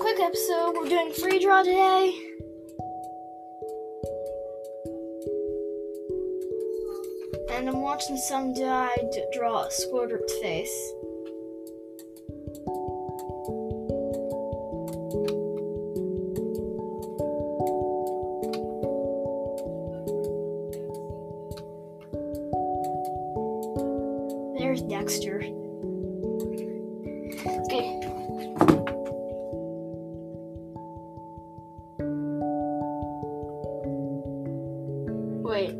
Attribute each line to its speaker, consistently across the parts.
Speaker 1: episode. We're doing free draw today. And I'm watching some guy draw a Squirt's face. There's Dexter. Okay. 会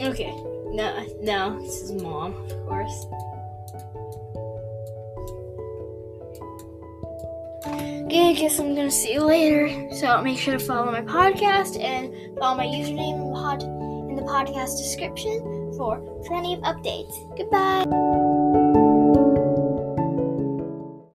Speaker 1: Okay. No, no, this is mom, of course. Okay, I guess I'm gonna see you later. So make sure to follow my podcast and follow my username in the, in the podcast description for plenty of updates. Goodbye.